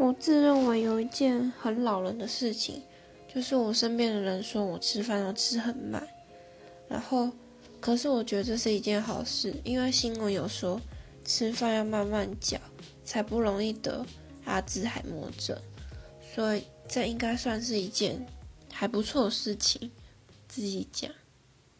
我自认为有一件很老人的事情就是我身边的人说我吃饭要吃很慢然后可是我觉得这是一件好事因为新闻有说吃饭要慢慢嚼才不容易得阿兹海默症所以这应该算是一件还不错的事情自己讲。